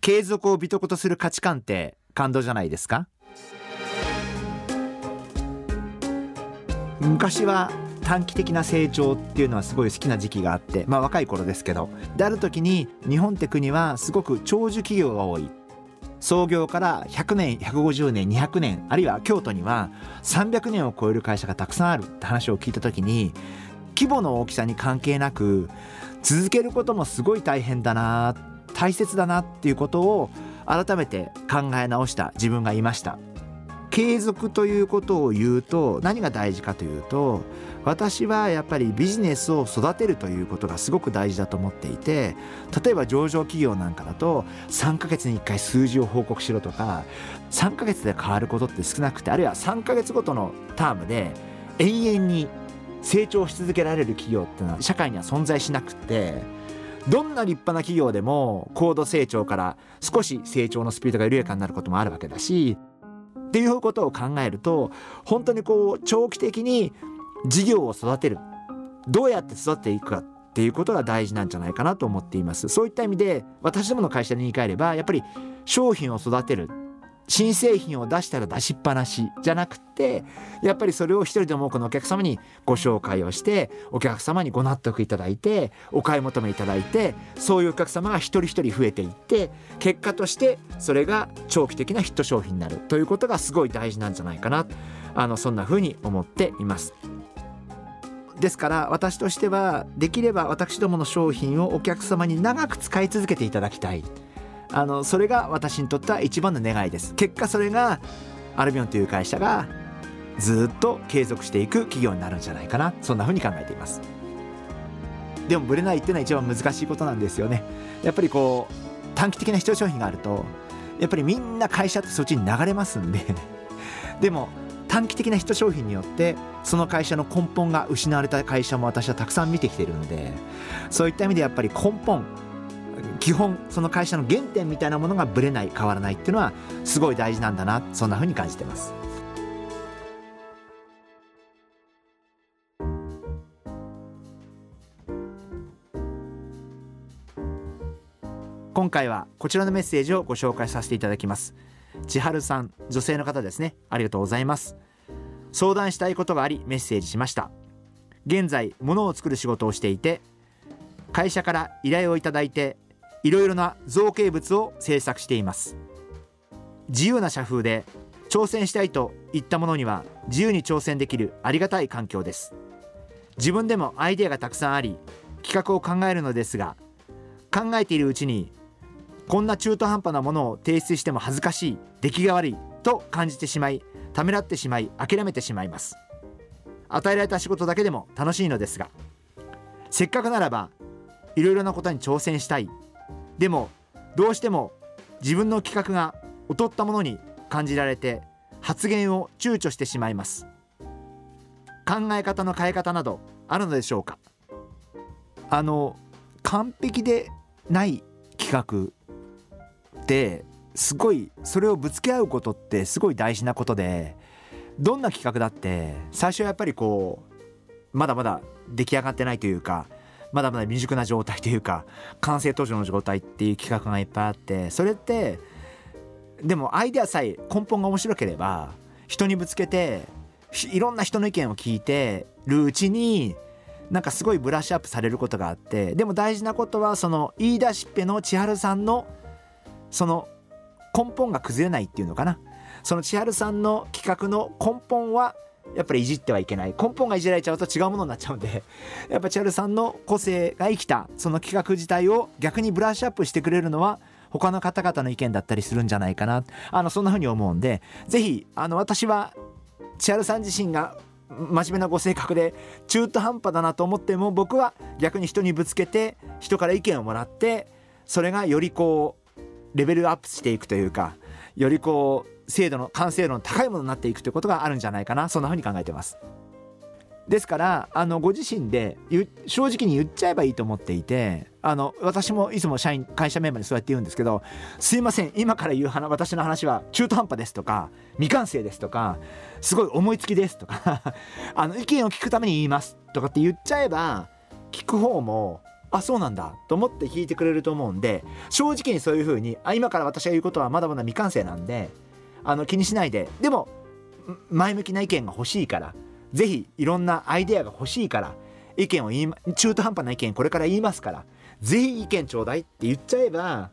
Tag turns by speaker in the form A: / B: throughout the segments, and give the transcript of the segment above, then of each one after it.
A: 継続を美徳とする価値観って感動じゃないですか？昔は短期的な成長っていうのはすごい好きな時期があってまあ若い頃ですけどである時に日本って国はすごく長寿企業が多い。創業から100年150年200年あるいは京都には300年を超える会社がたくさんあるって話を聞いた時に規模の大きさに関係なく続けることもすごい大変だな大切だなっていうことを改めて考え直した自分がいました。継続ということを言うと何が大事かというと私はやっぱりビジネスを育てるということがすごく大事だと思っていて例えば上場企業なんかだと3ヶ月に1回数字を報告しろとか3ヶ月で変わることって少なくてあるいは3ヶ月ごとのタームで永遠に成長し続けられる企業っていうのは社会には存在しなくてどんな立派な企業でも高度成長から少し成長のスピードが緩やかになることもあるわけだしっていうことを考えると本当にこう長期的に事業を育てるどうやって育てていくかっていうことが大事なんじゃないかなと思っています。そういった意味で私どもの会社に言い換えればやっぱり商品を育てる新製品を出したら出しっぱなしじゃなくてやっぱりそれを一人でも多くのお客様にご紹介をしてお客様にご納得いただいてお買い求めいただいてそういうお客様が一人一人増えていって結果としてそれが長期的なヒット商品になる。ということがすごい大事なんじゃないかな。あのそんな風に思っています。ですから私としてはできれば私どもの商品をお客様に長く使い続けていただきたい。あのそれが私にとっては一番の願いです。結果それがアルビオンという会社がずっと継続していく企業になるんじゃないかな。そんな風に考えています。でもブレないっていうのは一番難しいことなんですよね。やっぱりこう短期的な視聴商品があるとやっぱりみんな会社ってそっちに流れますんで。でも短期的なヒット商品によってその会社の根本が失われた会社も私はたくさん見てきてるのでそういった意味でやっぱり根本基本その会社の原点みたいなものがぶれない変わらないっていうのはすごい大事なんだなそんな風に感じてます。今回はこちらのメッセージをご紹介させていただきます。千春さん女性の方ですね。ありがとうございます。相談したいことがありメッセージしました。現在物を作る仕事をしていて会社から依頼をいただいていろいろな造形物を制作しています。自由な社風で挑戦したいといったものには自由に挑戦できるありがたい環境です。自分でもアイデアがたくさんあり企画を考えるのですが考えているうちにこんな中途半端なものを提出しても恥ずかしい出来が悪いと感じてしまいためらってしまい諦めてしまいます。与えられた仕事だけでも楽しいのですがせっかくならばいろいろなことに挑戦したいでもどうしても自分の企画が劣ったものに感じられて発言を躊躇してしまいます。考え方の変え方などあるのでしょうか？あの完璧でない企画ってすごいそれをぶつけ合うことってすごい大事なことでどんな企画だって最初はやっぱりこうまだまだ出来上がってないというかまだまだ未熟な状態というか完成途上の状態っていう企画がいっぱいあってそれってでもアイデアさえ根本が面白ければ人にぶつけていろんな人の意見を聞いてるうちになんかすごいブラッシュアップされることがあってでも大事なことはその言い出しっぺの千春さんのその根本が崩れないっていうのかな。その千春さんの企画の根本はやっぱりいじってはいけない。根本がいじられちゃうと違うものになっちゃうんで。やっぱ千春さんの個性が生きたその企画自体を逆にブラッシュアップしてくれるのは他の方々の意見だったりするんじゃないかな。あのそんな風に思うんで是非あの私は千春さん自身が真面目なご性格で中途半端だなと思っても僕は逆に人にぶつけて人から意見をもらってそれがよりこうレベルアップしていくというかよりこう精度の完成度の高いものになっていくということがあるんじゃないかな。そんなふうに考えてます。ですからあのご自身で正直に言っちゃえばいいと思っていてあの私もいつも社員会社メンバーにそうやって言うんですけどすいません今から言う話私の話は中途半端ですとか未完成ですとかすごい思いつきですとか あの意見を聞くために言いますとかって言っちゃえば聞く方もあそうなんだと思って聞いてくれると思うんで正直にそういうふうにあ今から私が言うことはまだまだ未完成なんであの気にしないで。でも前向きな意見が欲しいからぜひいろんなアイデアが欲しいから意見を言い中途半端な意見これから言いますからぜひ意見ちょうだいって言っちゃえば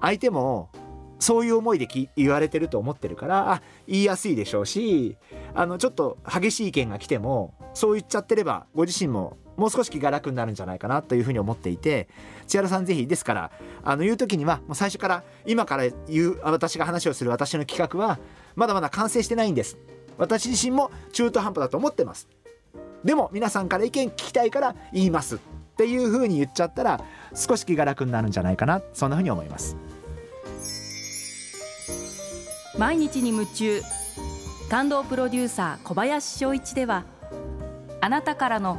A: 相手もそういう思いで言われてると思ってるからあ言いやすいでしょうしあのちょっと激しい意見が来てもそう言っちゃってればご自身ももう少し気が楽になるんじゃないかなというふうに思っていて千原さんぜひですからあの言う時にはもう最初から今から言う私が話をする私の企画はまだまだ完成してないんです。私自身も中途半端だと思ってます。でも皆さんから意見聞きたいから言いますっていうふうに言っちゃったら少し気が楽になるんじゃないかなそんなふうに思います。
B: 毎日に夢中。感動プロデューサー小林翔一ではあなたからの